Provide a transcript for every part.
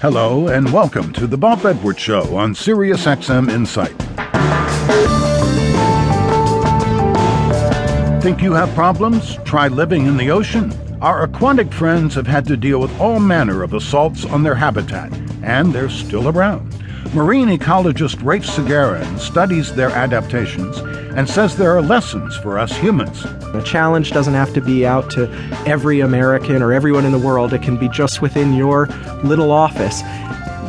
Hello, and welcome to the Bob Edwards Show on SiriusXM Insight. Think you have problems? Try living in the ocean. Our aquatic friends have had to deal with all manner of assaults on their habitat, and they're still around. Marine ecologist Rafe Sagarin studies their adaptations and says there are lessons for us humans. The challenge doesn't have to be out to every American or everyone in the world, it can be just within your little office.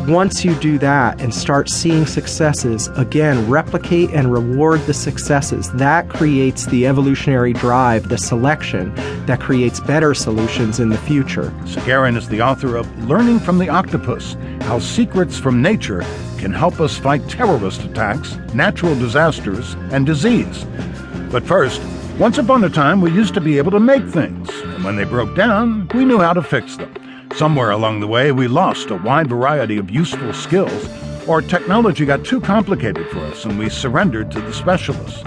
Once you do that and start seeing successes, again, replicate and reward the successes. That creates the evolutionary drive, the selection that creates better solutions in the future. Sagarin is the author of Learning from the Octopus How Secrets from Nature Can Help Us Fight Terrorist Attacks, Natural Disasters, and Disease. But first, once upon a time, we used to be able to make things, and when they broke down, we knew how to fix them. Somewhere along the way, we lost a wide variety of useful skills, or technology got too complicated for us and we surrendered to the specialists.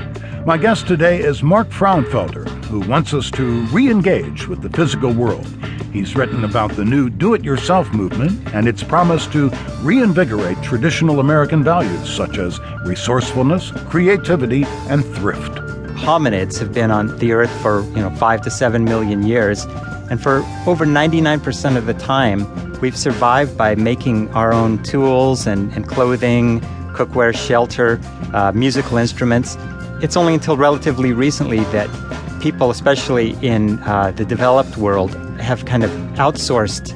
My guest today is Mark Frauenfelder, who wants us to re engage with the physical world. He's written about the new do it yourself movement and its promise to reinvigorate traditional American values such as resourcefulness, creativity, and thrift. Hominids have been on the earth for, you know, 5 to 7 million years and for over 99% of the time, we've survived by making our own tools and, and clothing, cookware, shelter, uh, musical instruments. It's only until relatively recently that people, especially in uh, the developed world, have kind of outsourced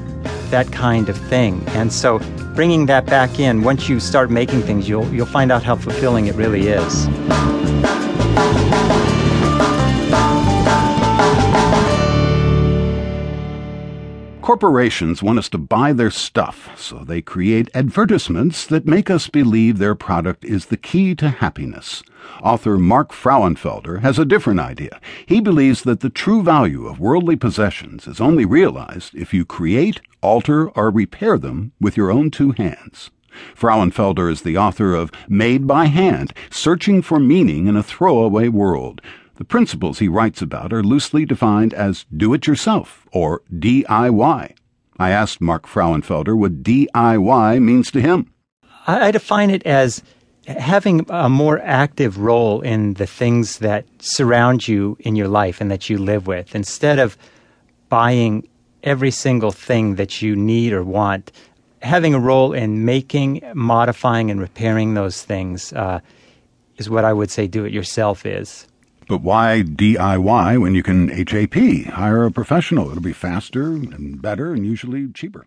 that kind of thing. And so bringing that back in, once you start making things, you'll, you'll find out how fulfilling it really is. Corporations want us to buy their stuff, so they create advertisements that make us believe their product is the key to happiness. Author Mark Frauenfelder has a different idea. He believes that the true value of worldly possessions is only realized if you create, alter, or repair them with your own two hands. Frauenfelder is the author of Made by Hand Searching for Meaning in a Throwaway World. The principles he writes about are loosely defined as do it yourself or DIY. I asked Mark Frauenfelder what DIY means to him. I define it as having a more active role in the things that surround you in your life and that you live with instead of buying every single thing that you need or want. Having a role in making, modifying, and repairing those things uh, is what I would say do it yourself is. But why DIY when you can HAP, hire a professional? It'll be faster and better and usually cheaper.